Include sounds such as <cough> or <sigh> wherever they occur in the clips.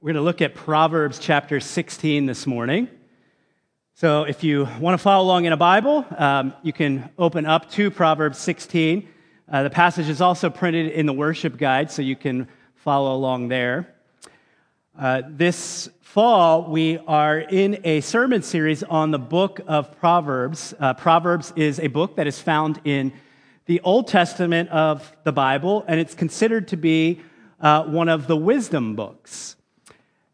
We're going to look at Proverbs chapter 16 this morning. So, if you want to follow along in a Bible, um, you can open up to Proverbs 16. Uh, the passage is also printed in the worship guide, so you can follow along there. Uh, this fall, we are in a sermon series on the book of Proverbs. Uh, Proverbs is a book that is found in the Old Testament of the Bible, and it's considered to be uh, one of the wisdom books.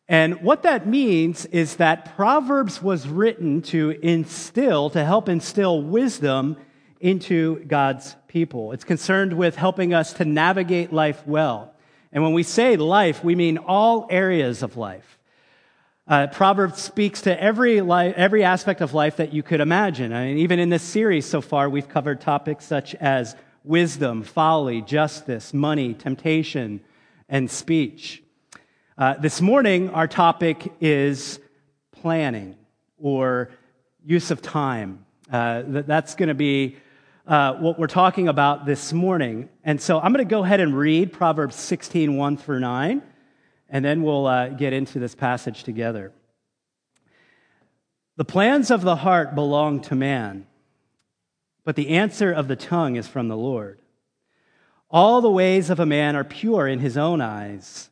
And what that means is that Proverbs was written to instill, to help instill wisdom into God's people. It's concerned with helping us to navigate life well. And when we say life, we mean all areas of life. Uh, Proverbs speaks to every, life, every aspect of life that you could imagine. I mean, even in this series so far, we've covered topics such as wisdom, folly, justice, money, temptation, and speech. Uh, this morning, our topic is planning or use of time. Uh, that's going to be uh, what we're talking about this morning. And so I'm going to go ahead and read Proverbs 16, 1 through 9, and then we'll uh, get into this passage together. The plans of the heart belong to man, but the answer of the tongue is from the Lord. All the ways of a man are pure in his own eyes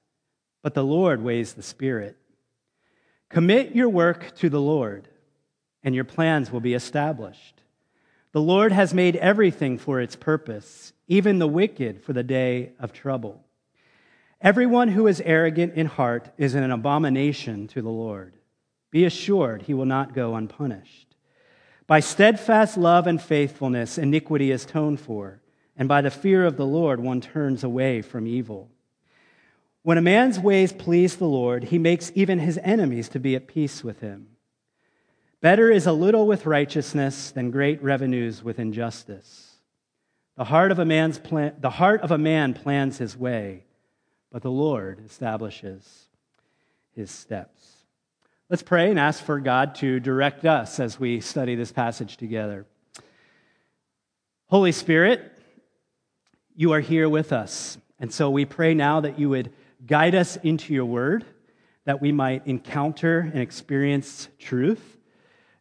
but the Lord weighs the Spirit. Commit your work to the Lord, and your plans will be established. The Lord has made everything for its purpose, even the wicked for the day of trouble. Everyone who is arrogant in heart is an abomination to the Lord. Be assured he will not go unpunished. By steadfast love and faithfulness, iniquity is atoned for, and by the fear of the Lord, one turns away from evil. When a man's ways please the Lord, he makes even his enemies to be at peace with him. Better is a little with righteousness than great revenues with injustice. The heart of a, man's plan, the heart of a man plans his way, but the Lord establishes his steps. Let's pray and ask for God to direct us as we study this passage together. Holy Spirit, you are here with us. And so we pray now that you would Guide us into your word that we might encounter and experience truth.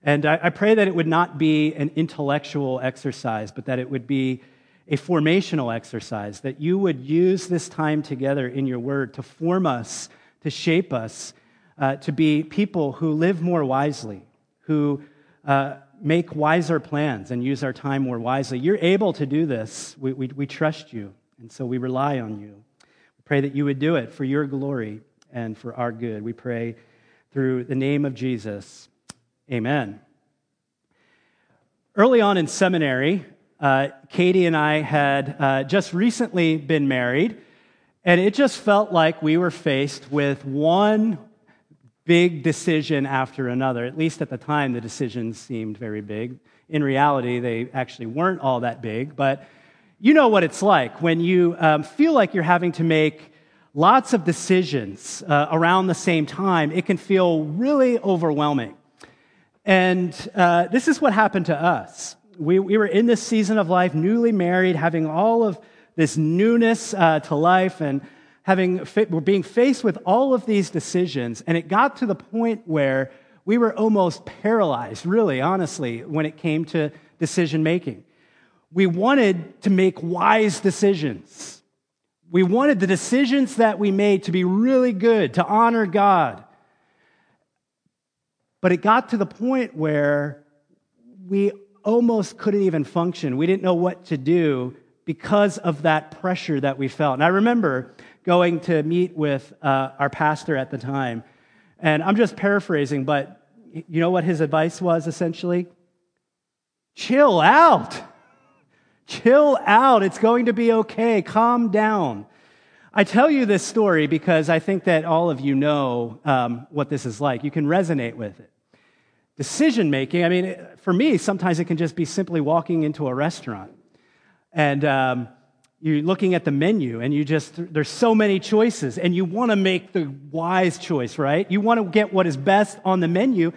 And I, I, pray that it would not be an intellectual exercise, but that it would be a formational exercise, that you would use this time together in your word to form us, to shape us, uh, to be people who live more wisely, who uh, make wiser plans and use our time more wisely. You're able to do this. We, we, we trust you, and so we rely on you. Pray that you would do it for your glory and for our good. We pray through the name of Jesus. Amen. Early on in seminary, uh, Katie and I had uh, just recently been married, and it just felt like we were faced with one big decision after another. At least at the time, the decisions seemed very big. In reality, they actually weren't all that big, but you know what it's like when you um, feel like you're having to make lots of decisions uh, around the same time. It can feel really overwhelming. And uh, this is what happened to us. We, we were in this season of life, newly married, having all of this newness uh, to life, and having we're being faced with all of these decisions. And it got to the point where we were almost paralyzed, really, honestly, when it came to decision making we wanted to make wise decisions. We wanted the decisions that we made to be really good, to honor God. But it got to the point where we almost couldn't even function. We didn't know what to do because of that pressure that we felt. And I remember going to meet with uh, our pastor at the time, and I'm just paraphrasing, but you know what his advice was essentially? Chill out. Chill out. It's going to be okay. Calm down. I tell you this story because I think that all of you know um, what this is like. You can resonate with it. Decision making, I mean, for me, sometimes it can just be simply walking into a restaurant and um, you're looking at the menu and you just, there's so many choices and you want to make the wise choice, right? You want to get what is best on the menu.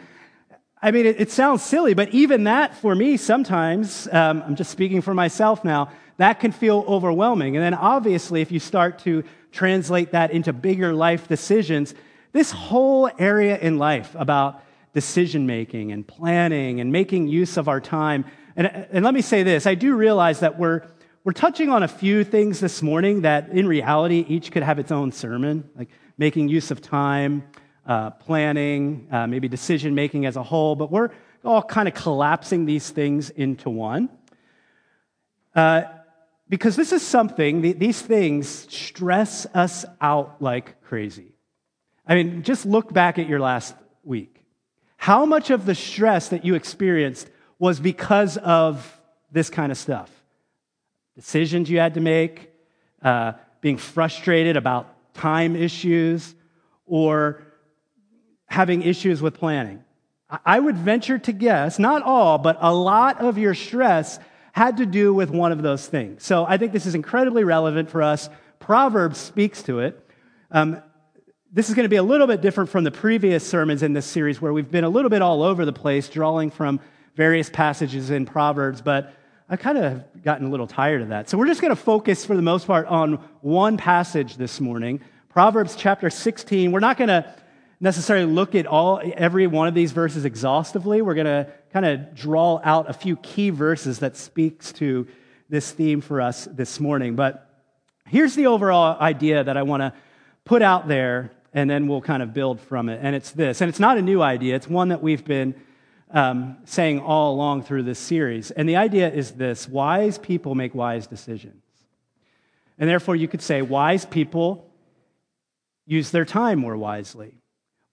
I mean, it, it, sounds silly, but even that for me sometimes, um, I'm just speaking for myself now, that can feel overwhelming. And then obviously, if you start to translate that into bigger life decisions, this whole area in life about decision making and planning and making use of our time. And, and let me say this I do realize that we're, we're touching on a few things this morning that in reality each could have its own sermon, like making use of time, uh, planning, uh, maybe decision making as a whole, but we're all kind of collapsing these things into one. Uh, because this is something, these things stress us out like crazy. I mean, just look back at your last week. How much of the stress that you experienced was because of this kind of stuff? Decisions you had to make, uh, being frustrated about time issues, or having issues with planning. I would venture to guess, not all, but a lot of your stress had to do with one of those things. So I think this is incredibly relevant for us. Proverbs speaks to it. Um, this is going to be a little bit different from the previous sermons in this series, where we've been a little bit all over the place, drawing from various passages in Proverbs, but I've kind of gotten a little tired of that. So we're just going to focus, for the most part, on one passage this morning Proverbs chapter 16. We're not going to necessarily look at all every one of these verses exhaustively. We're going to kind of draw out a few key verses that speaks to this theme for us this morning. But here's the overall idea that I want to put out there, and then we'll kind of build from it. And it's this, and it's not a new idea. It's one that we've been um, saying all along through this series. And the idea is this: wise people make wise decisions. And therefore, you could say wise people use their time more wisely.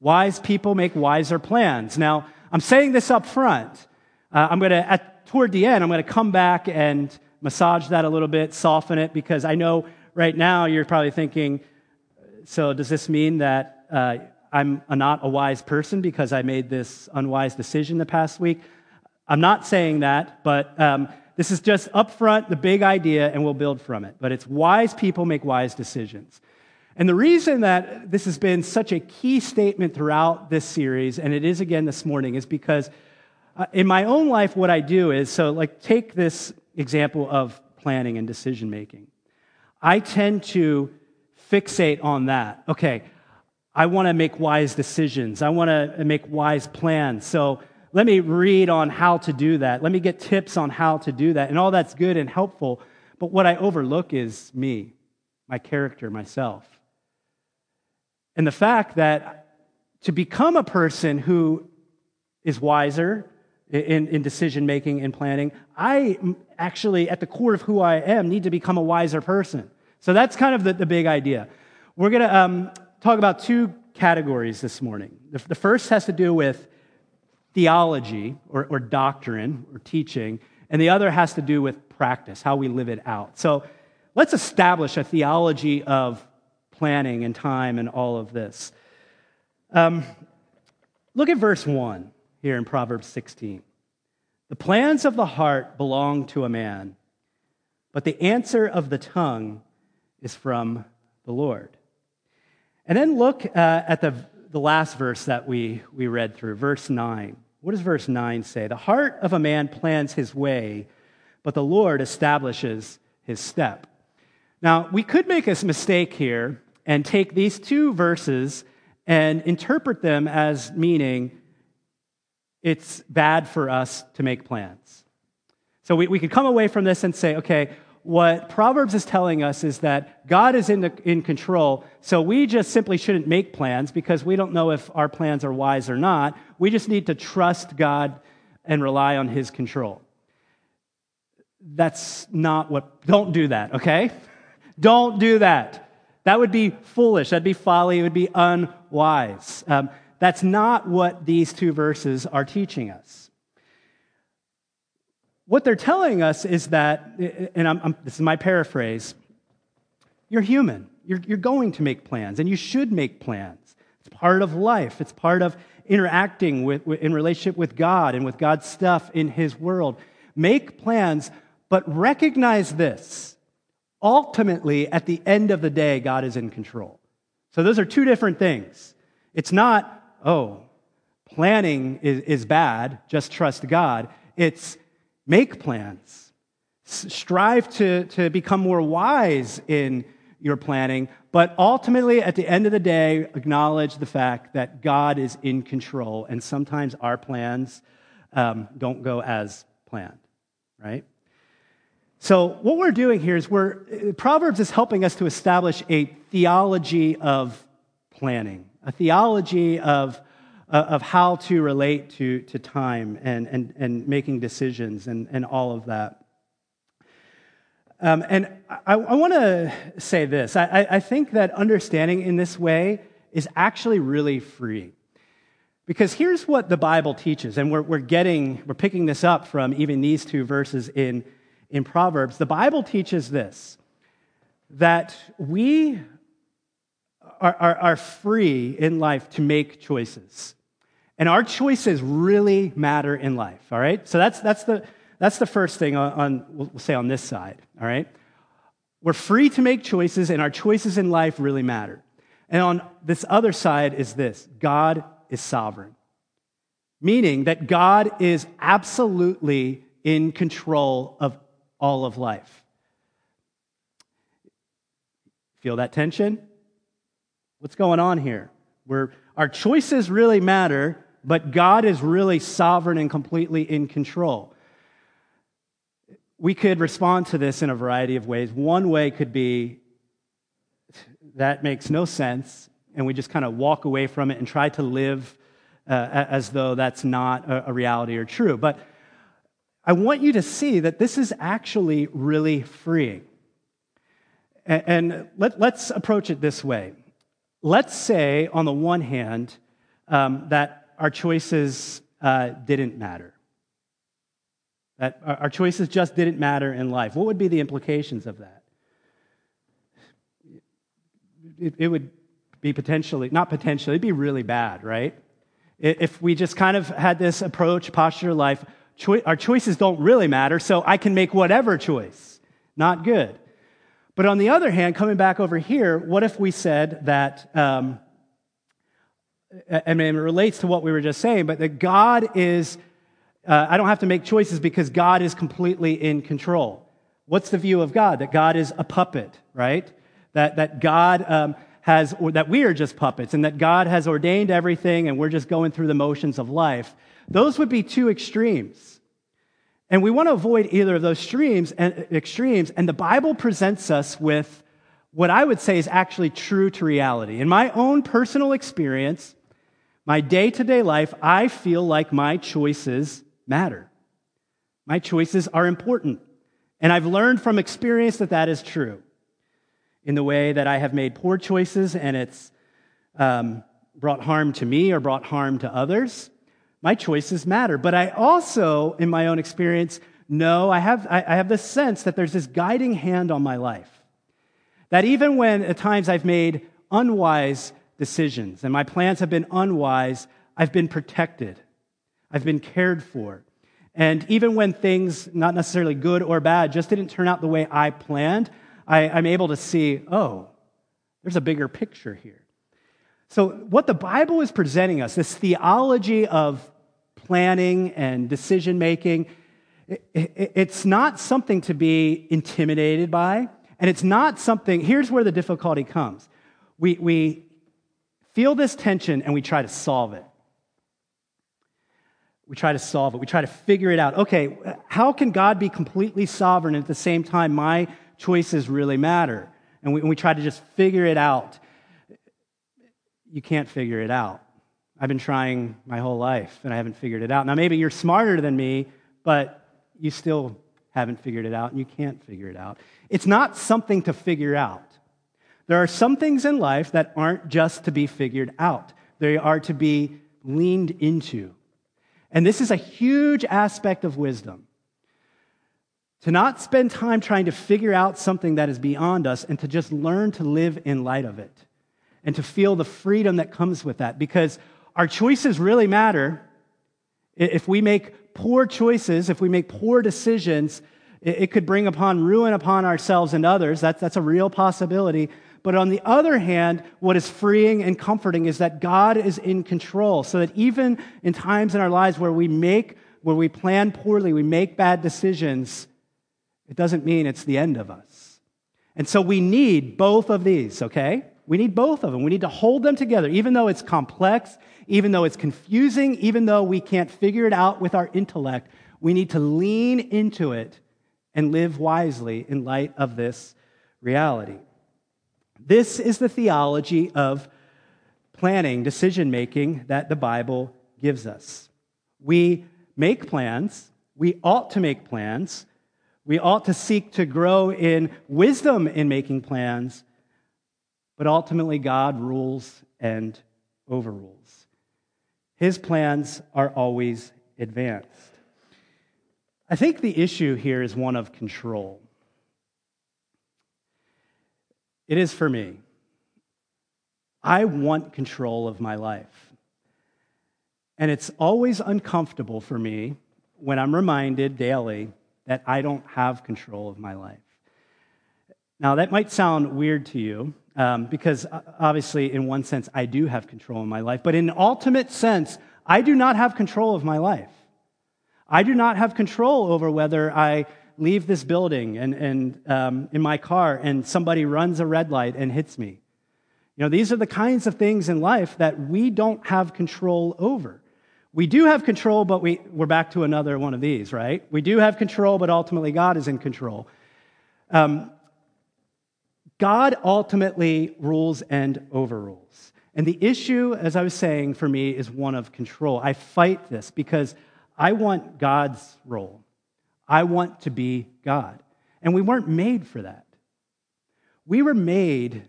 Wise people make wiser plans. Now, I'm saying this up front. Uh, I'm going to, toward the end, I'm going to come back and massage that a little bit, soften it, because I know right now you're probably thinking, so does this mean that uh, I'm a not a wise person because I made this unwise decision the past week? I'm not saying that, but um, this is just up front the big idea, and we'll build from it. But it's wise people make wise decisions. And the reason that this has been such a key statement throughout this series, and it is again this morning, is because uh, in my own life, what I do is so, like, take this example of planning and decision making. I tend to fixate on that. Okay, I want to make wise decisions, I want to make wise plans. So, let me read on how to do that. Let me get tips on how to do that. And all that's good and helpful. But what I overlook is me, my character, myself. And the fact that to become a person who is wiser in, in decision making and planning, I actually, at the core of who I am, need to become a wiser person. So that's kind of the, the big idea. We're going to um, talk about two categories this morning. The, the, first has to do with theology or, or doctrine or teaching, and the other has to do with practice, how we live it out. So let's establish a theology of planning and time and all of this. Um, look at verse 1 here in Proverbs 16. The plans of the heart belong to a man, but the answer of the tongue is from the Lord. And then look uh, at the, the last verse that we, we read through, verse 9. What does verse 9 say? The heart of a man plans his way, but the Lord establishes his step. Now, we could make a mistake here and take these two verses and interpret them as meaning it's bad for us to make plans. So we, we could come away from this and say, okay, what Proverbs is telling us is that God is in, the, in control, so we just simply shouldn't make plans because we don't know if our plans are wise or not. We just need to trust God and rely on His control. That's not what, don't do that, okay? <laughs> Don't do that. That would be foolish. That'd be folly. It would be unwise. Um, that's not what these two verses are teaching us. What they're telling us is that, and I'm, I'm, this is my paraphrase you're human. You're, you're going to make plans, and you should make plans. It's part of life, it's part of interacting with, in relationship with God and with God's stuff in His world. Make plans, but recognize this ultimately, at the end of the day, God is in control. So those are two different things. It's not, oh, planning is, is bad, just trust God. It's make plans. Strive to, to become more wise in your planning, but ultimately, at the end of the day, acknowledge the fact that God is in control, and sometimes our plans um, don't go as planned, right? So, what we're doing here is we're, Proverbs is helping us to establish a theology of planning, a theology of, uh, of how to relate to, to time and, and, and making decisions and, and all of that. Um, and I, I want to say this I, I think that understanding in this way is actually really freeing. Because here's what the Bible teaches, and we're, we're getting, we're picking this up from even these two verses in, in Proverbs. The Bible teaches this that we are, are, are free in life to make choices. And our choices really matter in life, all right? So that's, that's the, that's the first thing on, on, we'll say on this side, all right? We're free to make choices, and our choices in life really matter. And on this other side is this God is sovereign, meaning that God is absolutely in control of all of life. Feel that tension? What's going on here? Where our choices really matter, but God is really sovereign and completely in control we could respond to this in a variety of ways. One way could be that makes no sense, and we just kind of walk away from it and try to live uh, as though that's not a, reality or true. But I want you to see that this is actually really freeing. And, let, us approach it this way. Let's say, on the one hand, um, that our choices uh, didn't matter that our choices just didn't matter in life. What would be the implications of that? It, it would be potentially, not potentially, it'd be really bad, right? If we just kind of had this approach, posture life, our choices don't really matter, so I can make whatever choice. Not good. But on the other hand, coming back over here, what if we said that, um, I mean, it relates to what we were just saying, but that God is uh, I don't have to make choices because God is completely in control. What's the view of God? That God is a puppet, right? That, that God um, has, that we are just puppets, and that God has ordained everything and we're just going through the motions of life. Those would be two extremes. And we want to avoid either of those streams and extremes. And the Bible presents us with what I would say is actually true to reality. In my own personal experience, my day to day life, I feel like my choices matter. My choices are important. And I've learned from experience that that is true in the way that I have made poor choices and it's um, brought harm to me or brought harm to others. My choices matter. But I also, in my own experience, know I have, I have this sense that there's this guiding hand on my life. That even when at times I've made unwise decisions and my plans have been unwise, I've been protected I've been cared for. And even when things, not necessarily good or bad, just didn't turn out the way I planned, I, am able to see, oh, there's a bigger picture here. So, what the Bible is presenting us, this theology of planning and decision making, it, it, it's not something to be intimidated by. And it's not something, here's where the difficulty comes. We, we feel this tension and we try to solve it we try to solve it. We try to figure it out. Okay, how can God be completely sovereign and at the same time my choices really matter? And we, and we try to just figure it out. You can't figure it out. I've been trying my whole life and I haven't figured it out. Now, maybe you're smarter than me, but you still haven't figured it out and you can't figure it out. It's not something to figure out. There are some things in life that aren't just to be figured out, they are to be leaned into. And this is a huge aspect of wisdom. To not spend time trying to figure out something that is beyond us and to just learn to live in light of it and to feel the freedom that comes with that because our choices really matter. If we make poor choices, if we make poor decisions, it could bring upon ruin upon ourselves and others. That's, that's a real possibility. But on the other hand, what is freeing and comforting is that God is in control. So that even in times in our lives where we make, where we plan poorly, we make bad decisions, it doesn't mean it's the end of us. And so we need both of these, okay? We need both of them. We need to hold them together, even though it's complex, even though it's confusing, even though we can't figure it out with our intellect. We need to lean into it and live wisely in light of this reality. This is the theology of planning, decision making that the Bible gives us. We make plans, we ought to make plans, we ought to seek to grow in wisdom in making plans, but ultimately God rules and overrules. His plans are always advanced. I think the issue here is one of control. It is for me. I want control of my life. And it's always uncomfortable for me when I'm reminded daily that I don't have control of my life. Now, that might sound weird to you um, because uh, obviously, in one sense, I do have control of my life. But in an ultimate sense, I do not have control of my life. I do not have control over whether I leave this building and, and um, in my car and somebody runs a red light and hits me. You know, these are the kinds of things in life that we don't have control over. We do have control, but we, we're back to another one of these, right? We do have control, but ultimately God is in control. Um, God ultimately rules and overrules. And the issue, as I was saying, for me is one of control. I fight this because I want God's role. I want to be God. And we weren't made for that. We were made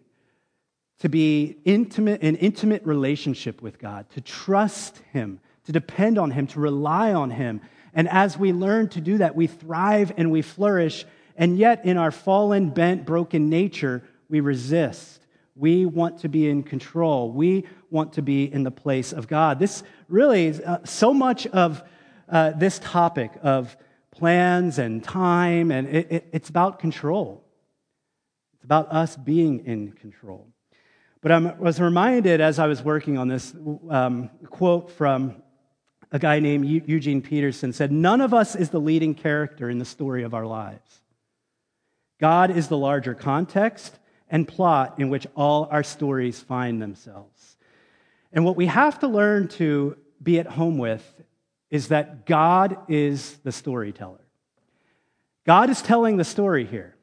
to be intimate, in intimate relationship with God, to trust Him, to depend on Him, to rely on Him. And as we learn to do that, we thrive and we flourish. And yet, in our fallen, bent, broken nature, we resist. We want to be in control. We want to be in the place of God. This really is uh, so much of uh, this topic of plans and time, and it, it, it's about control. It's about us being in control. But I was reminded as I was working on this um, quote from a guy named Eugene Peterson said, None of us is the leading character in the story of our lives. God is the larger context and plot in which all our stories find themselves. And what we have to learn to be at home with is that God is the storyteller. God is telling the story here.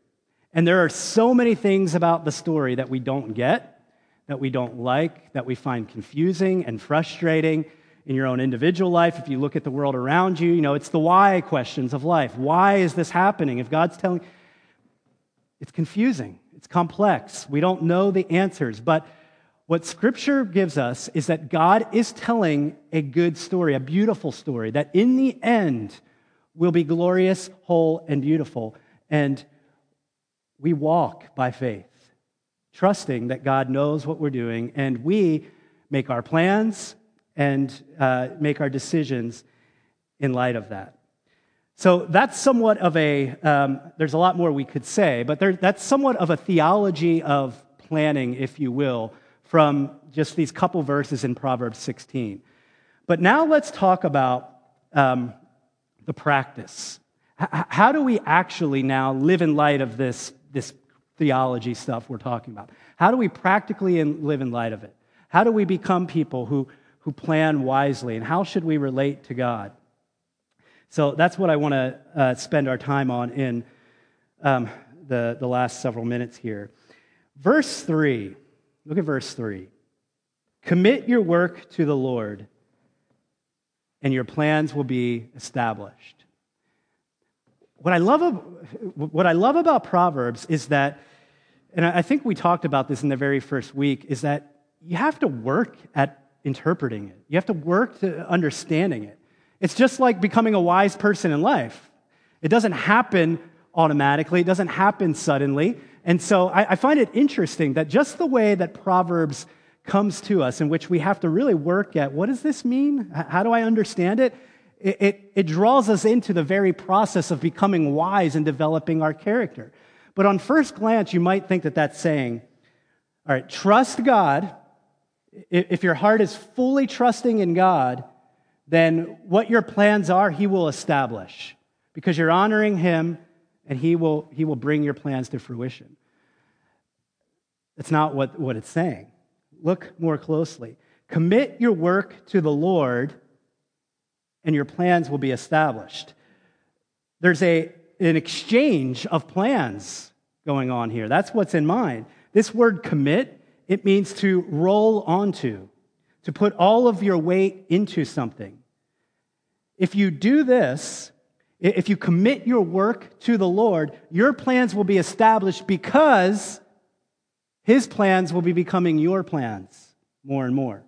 And there are so many things about the story that we don't get, that we don't like, that we find confusing and frustrating in your own individual life. If you look at the world around you, you know, it's the why questions of life. Why is this happening? If God's telling, it's confusing, it's complex. We don't know the answers, but what Scripture gives us is that God is telling a good story, a beautiful story, that in the end will be glorious, whole, and beautiful. And we walk by faith, trusting that God knows what we're doing, and we make our plans and uh, make our decisions in light of that. So that's somewhat of a, um, there's a lot more we could say, but there, that's somewhat of a theology of planning, if you will, from just these couple verses in Proverbs 16. But now let's talk about um, the practice. H- how do we actually now live in light of this, this theology stuff we're talking about? How do we practically in, live in light of it? How do we become people who, who plan wisely? And how should we relate to God? So that's what I want to uh, spend our time on in um, the, the last several minutes here. Verse 3 Look at verse 3. Commit your work to the Lord, and your plans will be established. What I love, what I love about Proverbs is that, and I think we talked about this in the very first week, is that you have to work at interpreting it. You have to work to understanding it. It's just like becoming a wise person in life. It doesn't happen automatically, it doesn't happen suddenly. And so I, I find it interesting that just the way that Proverbs comes to us, in which we have to really work at what does this mean? How do I understand it? It, it, it draws us into the very process of becoming wise and developing our character. But on first glance, you might think that that's saying, all right, trust God. If your heart is fully trusting in God, then what your plans are, He will establish because you're honoring Him and he will, he will bring your plans to fruition. That's not what, what it's saying. Look more closely. Commit your work to the Lord, and your plans will be established. There's a, an exchange of plans going on here. That's what's in mind. This word commit, it means to roll onto, to put all of your weight into something. If you do this, if you commit your work to the Lord, your plans will be established because his plans will be becoming your plans more and more.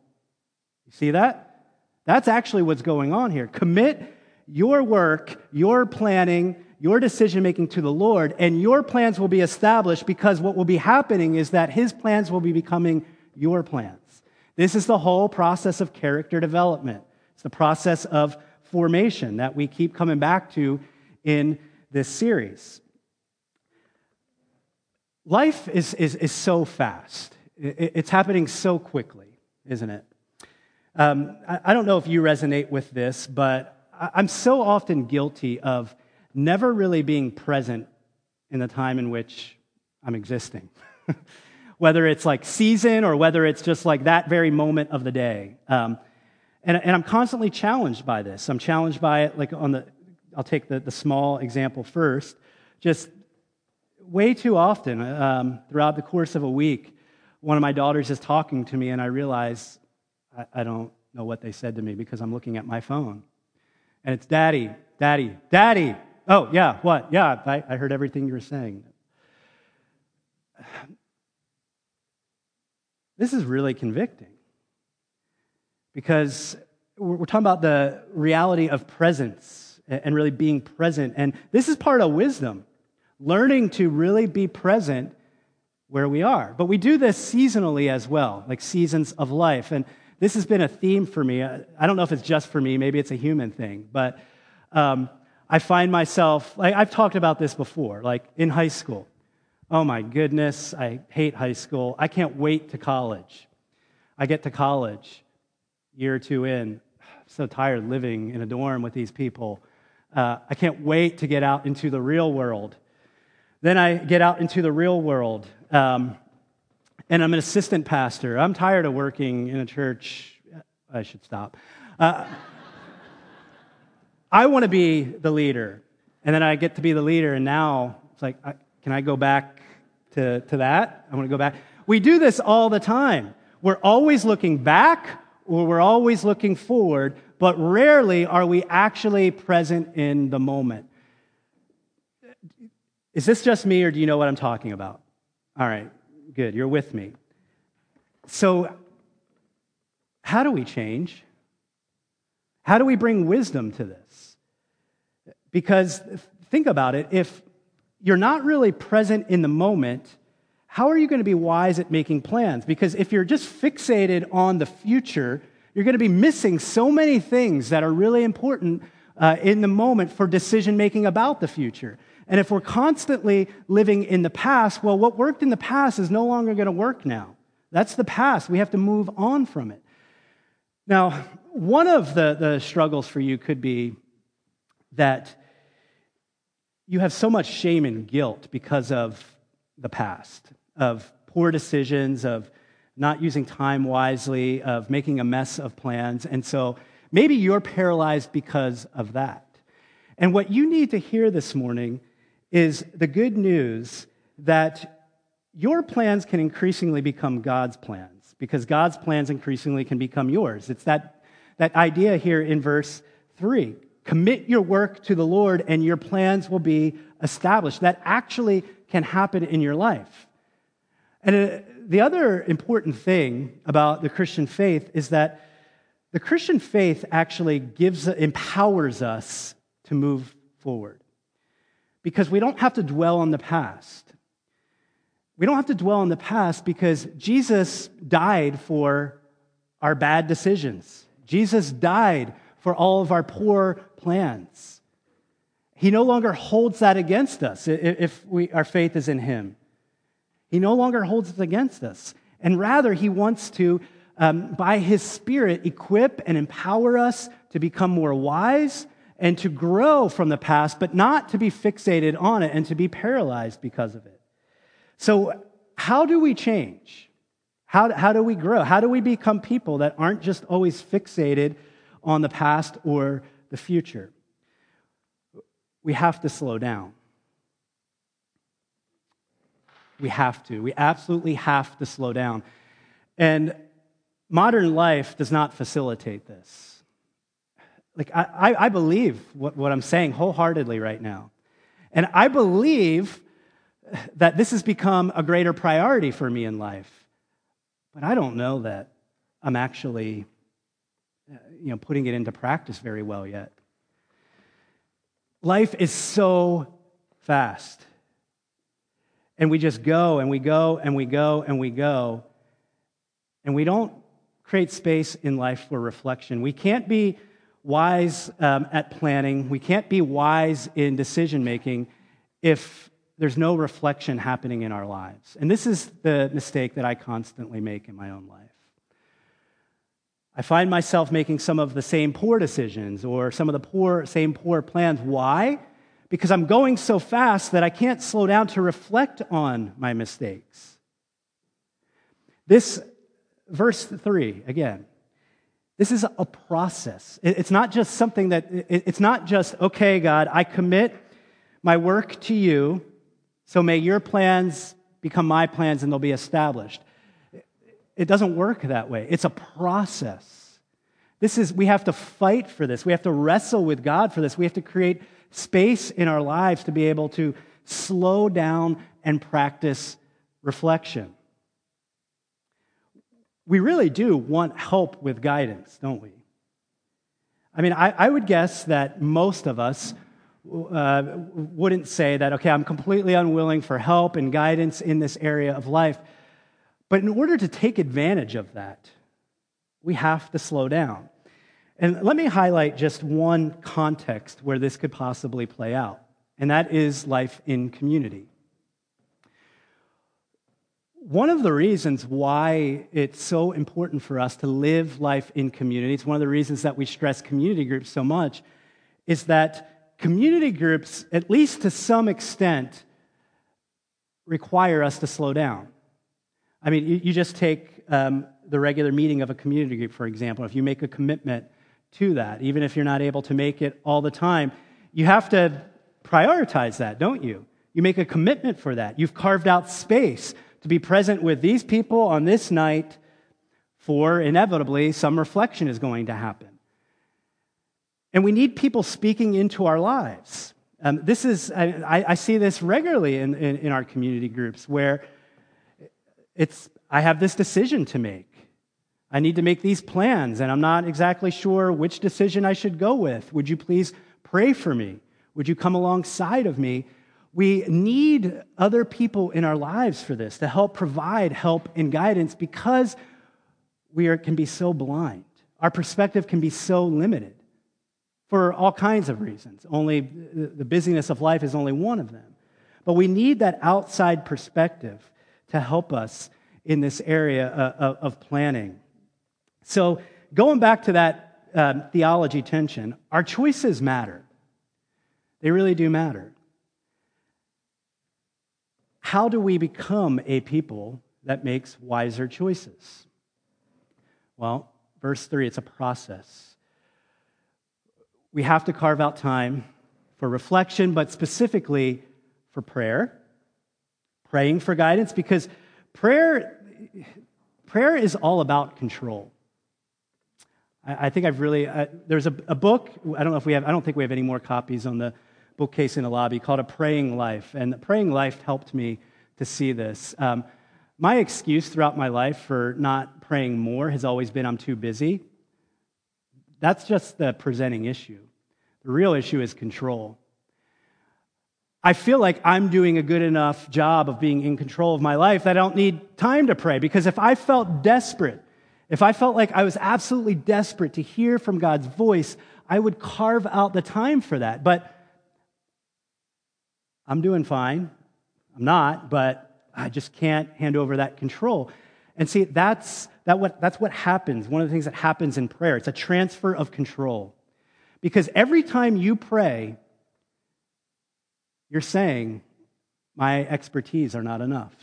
You see that? That's actually what's going on here. Commit your work, your planning, your decision making to the Lord, and your plans will be established because what will be happening is that his plans will be becoming your plans. This is the whole process of character development. It's the process of formation that we keep coming back to in this series. Life is, is, is so fast, it's happening so quickly, isn't it? Um, I, I don't know if you resonate with this, but I'm so often guilty of never really being present in the time in which I'm existing. <laughs> whether it's like season or whether it's just like that very moment of the day. Um, and, and I'm constantly challenged by this. I'm challenged by it, like on the, I'll take the, the small example first. Just way too often um, throughout the course of a week, one of my daughters is talking to me, and I realize I, I don't know what they said to me because I'm looking at my phone. And it's daddy, daddy, daddy. Oh, yeah, what? Yeah, I, I heard everything you were saying. This is really convicting because we're talking about the reality of presence and really being present. And this is part of wisdom, learning to really be present where we are. But we do this seasonally as well, like seasons of life. And this has been a theme for me. I don't know if it's just for me, maybe it's a human thing, but um, I find myself, like I've talked about this before, like in high school. Oh my goodness, I hate high school. I can't wait to college. I get to college year or two in, I'm <sighs> so tired living in a dorm with these people. Uh, I can't wait to get out into the real world. Then I get out into the real world, um, and I'm an assistant pastor. I'm tired of working in a church. I should stop. Uh, I want to be the leader, and then I get to be the leader, and now it's like, can I go back to, to that? I want to go back. We do this all the time. We're always looking back or we're always looking forward, but rarely are we actually present in the moment. Is this just me, or do you know what I'm talking about? All right, good, you're with me. So, how do we change? How do we bring wisdom to this? Because think about it if you're not really present in the moment, how are you going to be wise at making plans? Because if you're just fixated on the future, you're going to be missing so many things that are really important uh, in the moment for decision making about the future. And if we're constantly living in the past, well, what worked in the past is no longer going to work now. That's the past. We have to move on from it. Now, one of the, the struggles for you could be that you have so much shame and guilt because of the past of poor decisions, of not using time wisely, of making a mess of plans. And so maybe you're paralyzed because of that. And what you need to hear this morning is the good news that your plans can increasingly become God's plans because God's plans increasingly can become yours. It's that, that idea here in verse 3. Commit your work to the Lord and your plans will be established. That actually can happen in your life. And uh, the other important thing about the Christian faith is that the Christian faith actually gives, empowers us to move forward. Because we don't have to dwell on the past. We don't have to dwell on the past because Jesus died for our bad decisions. Jesus died for all of our poor plans. He no longer holds that against us if we, our faith is in Him. He no longer holds it against us. And rather, he wants to, um, by his Spirit, equip and empower us to become more wise and to grow from the past, but not to be fixated on it and to be paralyzed because of it. So, how do we change? How, how do we grow? How do we become people that aren't just always fixated on the past or the future? We have to slow down. We have to. We absolutely have to slow down. And modern life does not facilitate this. Like, I, I believe what, what I'm saying wholeheartedly right now. And I believe that this has become a greater priority for me in life. But I don't know that I'm actually you know, putting it into practice very well yet. Life is so fast. And we just go and we go and we go and we go. And we don't create space in life for reflection. We can't be wise um, at planning, we can't be wise in decision making if there's no reflection happening in our lives. And this is the mistake that I constantly make in my own life. I find myself making some of the same poor decisions or some of the poor, same poor plans. Why? Because I'm going so fast that I can't slow down to reflect on my mistakes. This, verse 3, again, this is a process. It's not just something that, it's not just, okay, God, I commit my work to you, so may your plans become my plans and they'll be established. It doesn't work that way. It's a process. This is, we have to fight for this. We have to wrestle with God for this. We have to create space in our lives to be able to slow down and practice reflection. We really do want help with guidance, don't we? I mean, I, I would guess that most of us uh, wouldn't say that, okay, I'm completely unwilling for help and guidance in this area of life. But in order to take advantage of that, we have to slow down. And let me highlight just one context where this could possibly play out, and that is life in community. One of the reasons why it's so important for us to live life in community, it's one of the reasons that we stress community groups so much, is that community groups, at least to some extent, require us to slow down. I mean, you, just take um, the regular meeting of a community group, for example. If you make a commitment to that, even if you're not able to make it all the time, you have to prioritize that, don't you? You make a commitment for that. You've carved out space to be present with these people on this night, for inevitably some reflection is going to happen. And we need people speaking into our lives. Um, this is, I, I, see this regularly in, in, in our community groups where it's, I have this decision to make. I need to make these plans, and I'm not exactly sure which decision I should go with. Would you please pray for me? Would you come alongside of me? We need other people in our lives for this to help provide help and guidance because we are, can be so blind. Our perspective can be so limited for all kinds of reasons. Only the busyness of life is only one of them. But we need that outside perspective to help us in this area uh, of planning. So, going back to that um, theology tension, our choices matter. They really do matter. How do we become a people that makes wiser choices? Well, verse 3, it's a process. We have to carve out time for reflection, but specifically for prayer praying for guidance because prayer, prayer is all about control. I, I think I've really, uh, there's a, a book, I don't know if we have, I don't think we have any more copies on the bookcase in the lobby called A Praying Life. And the Praying Life helped me to see this. Um, my excuse throughout my life for not praying more has always been I'm too busy. That's just the presenting issue. The real issue is control. I feel like I'm doing a good enough job of being in control of my life that I don't need time to pray. Because if I felt desperate, if I felt like I was absolutely desperate to hear from God's voice, I would carve out the time for that. But I'm doing fine. I'm not, but I just can't hand over that control. And see, that's, that what, that's what happens. One of the things that happens in prayer. It's a transfer of control. Because every time you pray, you're saying, my expertise are not enough.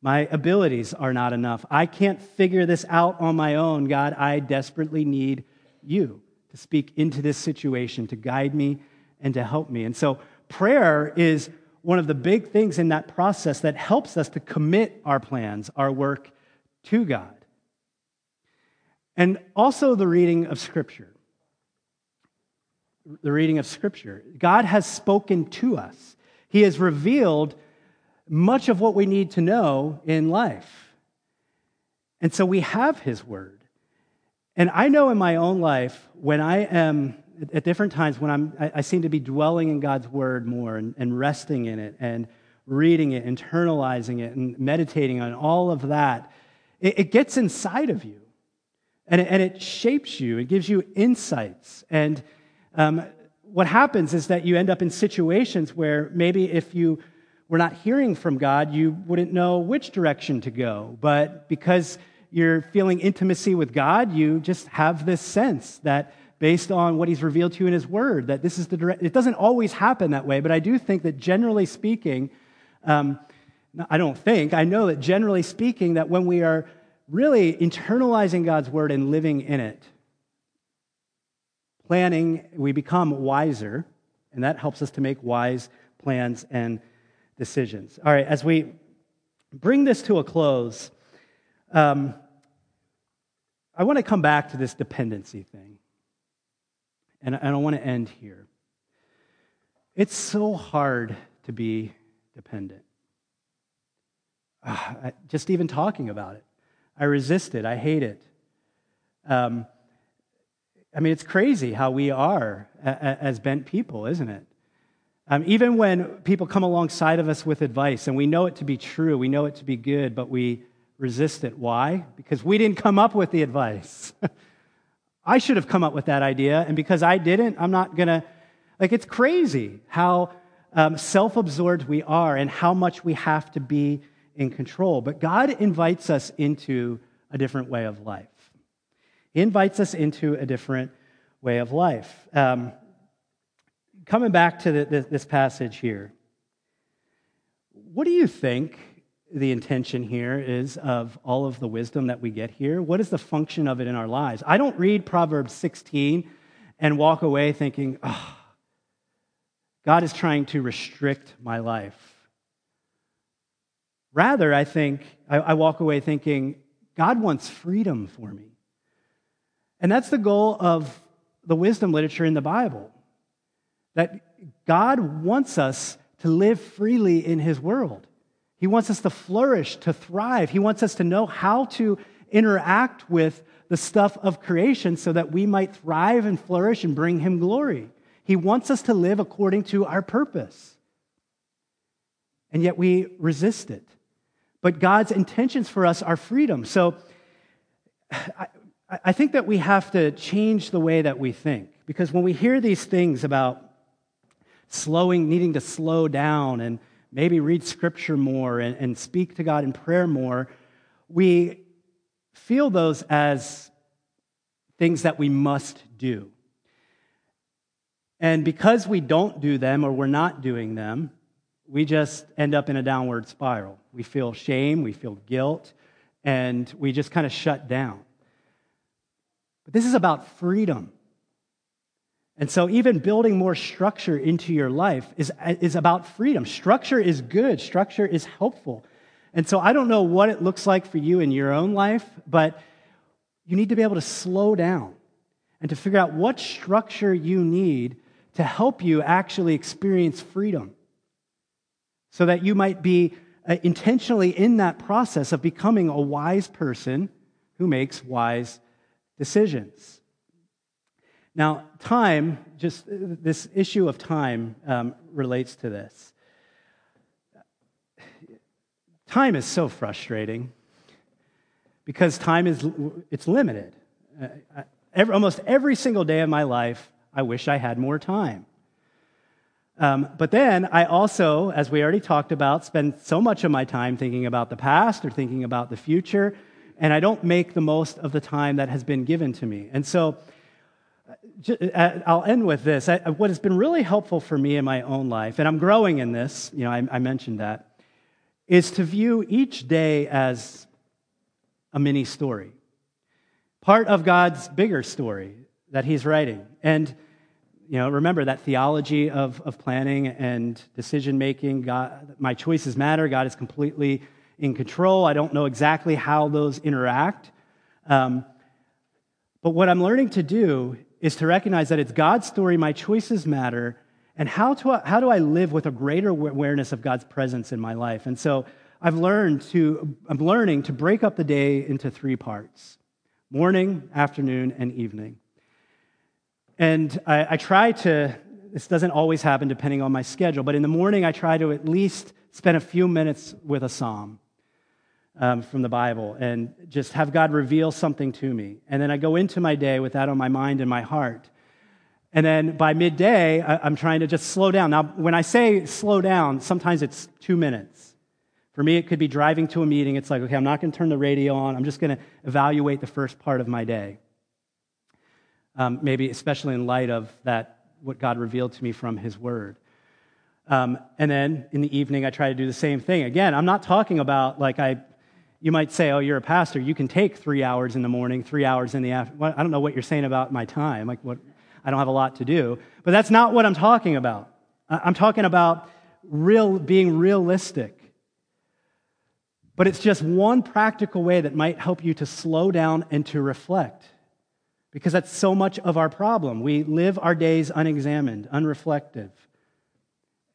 My abilities are not enough. I can't figure this out on my own. God, I desperately need you to speak into this situation, to guide me and to help me. And so prayer is one of the big things in that process that helps us to commit our plans, our work to God. And also the reading of Scripture. The reading of Scripture. God has spoken to us, He has revealed much of what we need to know in life. And so we have His Word. And I know in my own life, when I am at different times, when I'm, I, I seem to be dwelling in God's Word more and, and resting in it and reading it, internalizing it, and meditating on all of that, it, it gets inside of you and it, and it shapes you. It gives you insights. And um, what happens is that you end up in situations where maybe if you were not hearing from God, you wouldn't know which direction to go. But because you're feeling intimacy with God, you just have this sense that based on what he's revealed to you in his word, that this is the direct, it doesn't always happen that way, but I do think that generally speaking, um, I don't think, I know that generally speaking, that when we are really internalizing God's word and living in it, planning, we become wiser, and that helps us to make wise plans and decisions. All right, as we bring this to a close, um, I want to come back to this dependency thing. And, I want to end here. It's so hard to be dependent. Uh, just even talking about it. I resist it. I hate it. Um, I mean, it's crazy how we are as bent people, isn't it? Um, even when people come alongside of us with advice and we know it to be true, we know it to be good, but we resist it. Why? Because we didn't come up with the advice. <laughs> I should have come up with that idea, and because I didn't, I'm not going to. Like, it's crazy how um, self absorbed we are and how much we have to be in control. But God invites us into a different way of life. Invites us into a different way of life. Um, coming back to the, the, this passage here, what do you think the intention here is of all of the wisdom that we get here? What is the function of it in our lives? I don't read Proverbs 16 and walk away thinking, oh, God is trying to restrict my life. Rather, I think, I, I walk away thinking, God wants freedom for me. And that's the goal of the wisdom literature in the Bible. That God wants us to live freely in His world. He wants us to flourish, to thrive. He wants us to know how to interact with the stuff of creation so that we might thrive and flourish and bring Him glory. He wants us to live according to our purpose. And yet we resist it. But God's intentions for us are freedom. So I, think that we have to change the way that we think. Because when we hear these things about slowing, needing to slow down and maybe read scripture more and, and speak to God in prayer more, we feel those as things that we must do. And because we don't do them or we're not doing them, we just end up in a downward spiral. We feel shame, we feel guilt, and we just kind of shut down. But this is about freedom. And so, even building more structure into your life is, is about freedom. Structure is good, structure is helpful. And so, I don't know what it looks like for you in your own life, but you need to be able to slow down and to figure out what structure you need to help you actually experience freedom so that you might be uh, intentionally in that process of becoming a wise person who makes wise decisions. Now, time, just this issue of time um, relates to this. Time is so frustrating because time is it's limited. Uh, every, almost every single day of my life, I wish I had more time. Um, but then I also, as we already talked about, spend so much of my time thinking about the past or thinking about the future, and I don't make the most of the time that has been given to me. And so uh, I'll end with this. what has been really helpful for me in my own life, and I'm growing in this, you know, I, I mentioned that, is to view each day as a mini story, part of God's bigger story that He's writing. And you know, remember that theology of, of planning and decision making. God, my choices matter. God is completely in control. I don't know exactly how those interact. Um, but what I'm learning to do is to recognize that it's God's story, my choices matter, and how, to, how do I live with a greater awareness of God's presence in my life? And so I've learned to, I'm learning to break up the day into three parts morning, afternoon, and evening. And I, I try to, this doesn't always happen depending on my schedule, but in the morning I try to at least spend a few minutes with a psalm. Um, from the Bible and just have God reveal something to me. And then I go into my day with that on my mind and my heart. And then by midday, I'm trying to just slow down. Now, when I say slow down, sometimes it's two minutes. For me, it could be driving to a meeting. It's like, okay, I'm not going to turn the radio on. I'm just going to evaluate the first part of my day. Um, maybe especially in light of that, what God revealed to me from His Word. Um, and then in the evening, I try to do the same thing. Again, I'm not talking about like I, you might say, oh, you're a pastor. You can take three hours in the morning, three hours in the afternoon. I don't know what you're saying about my time. Like, what, I don't have a lot to do. But that's not what I'm talking about. I'm talking about real, being realistic. But it's just one practical way that might help you to slow down and to reflect. Because that's so much of our problem. We live our days unexamined, unreflective.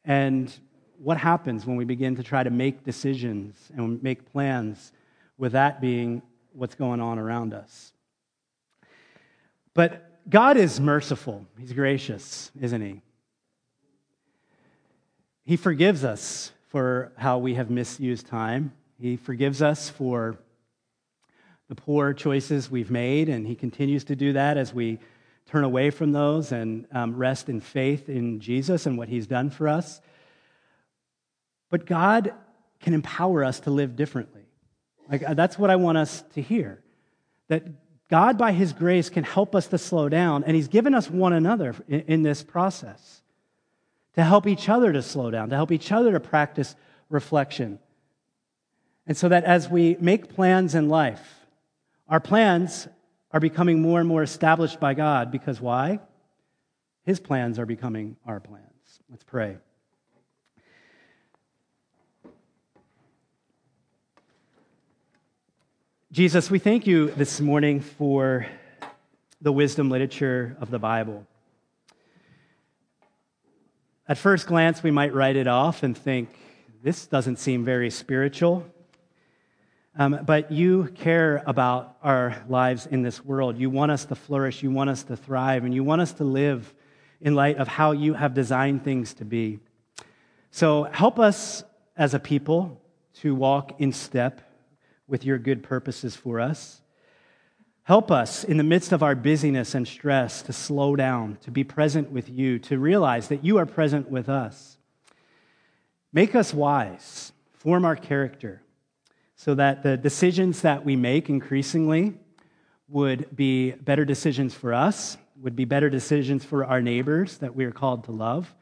And what happens when we begin to try to make decisions and make plans with that being what's going on around us? But God is merciful. He's gracious, isn't He? He forgives us for how we have misused time. He forgives us for the poor choices we've made, and He continues to do that as we turn away from those and um, rest in faith in Jesus and what He's done for us. But God can empower us to live differently. Like, uh, that's what I want us to hear. That God, by His grace, can help us to slow down, and He's given us one another in, in this process to help each other to slow down, to help each other to practice reflection. And so that as we make plans in life, our plans are becoming more and more established by God because why? His plans are becoming our plans. Let's pray. Jesus, we thank you this morning for the wisdom literature of the Bible. At first glance, we might write it off and think, this doesn't seem very spiritual. Um, but you care about our lives in this world. You want us to flourish, you want us to thrive, and you want us to live in light of how you have designed things to be. So help us as a people to walk in step with your good purposes for us. Help us in the midst of our busyness and stress to slow down, to be present with you, to realize that you are present with us. Make us wise, form our character, so that the decisions that we make increasingly would be better decisions for us, would be better decisions for our neighbors that we are called to love,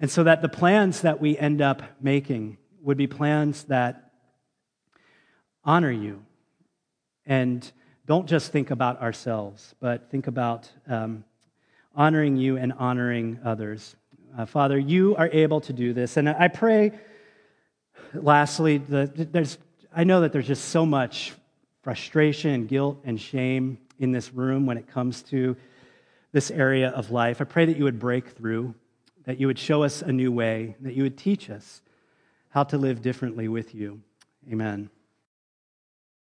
and so that the plans that we end up making would be plans that honor you. And don't just think about ourselves, but think about um, honoring you and honoring others. Uh, Father, you are able to do this. And I pray, lastly, there's, I know that there's just so much frustration and guilt and shame in this room when it comes to this area of life. I pray that you would break through, that you would show us a new way, that you would teach us how to live differently with you. Amen.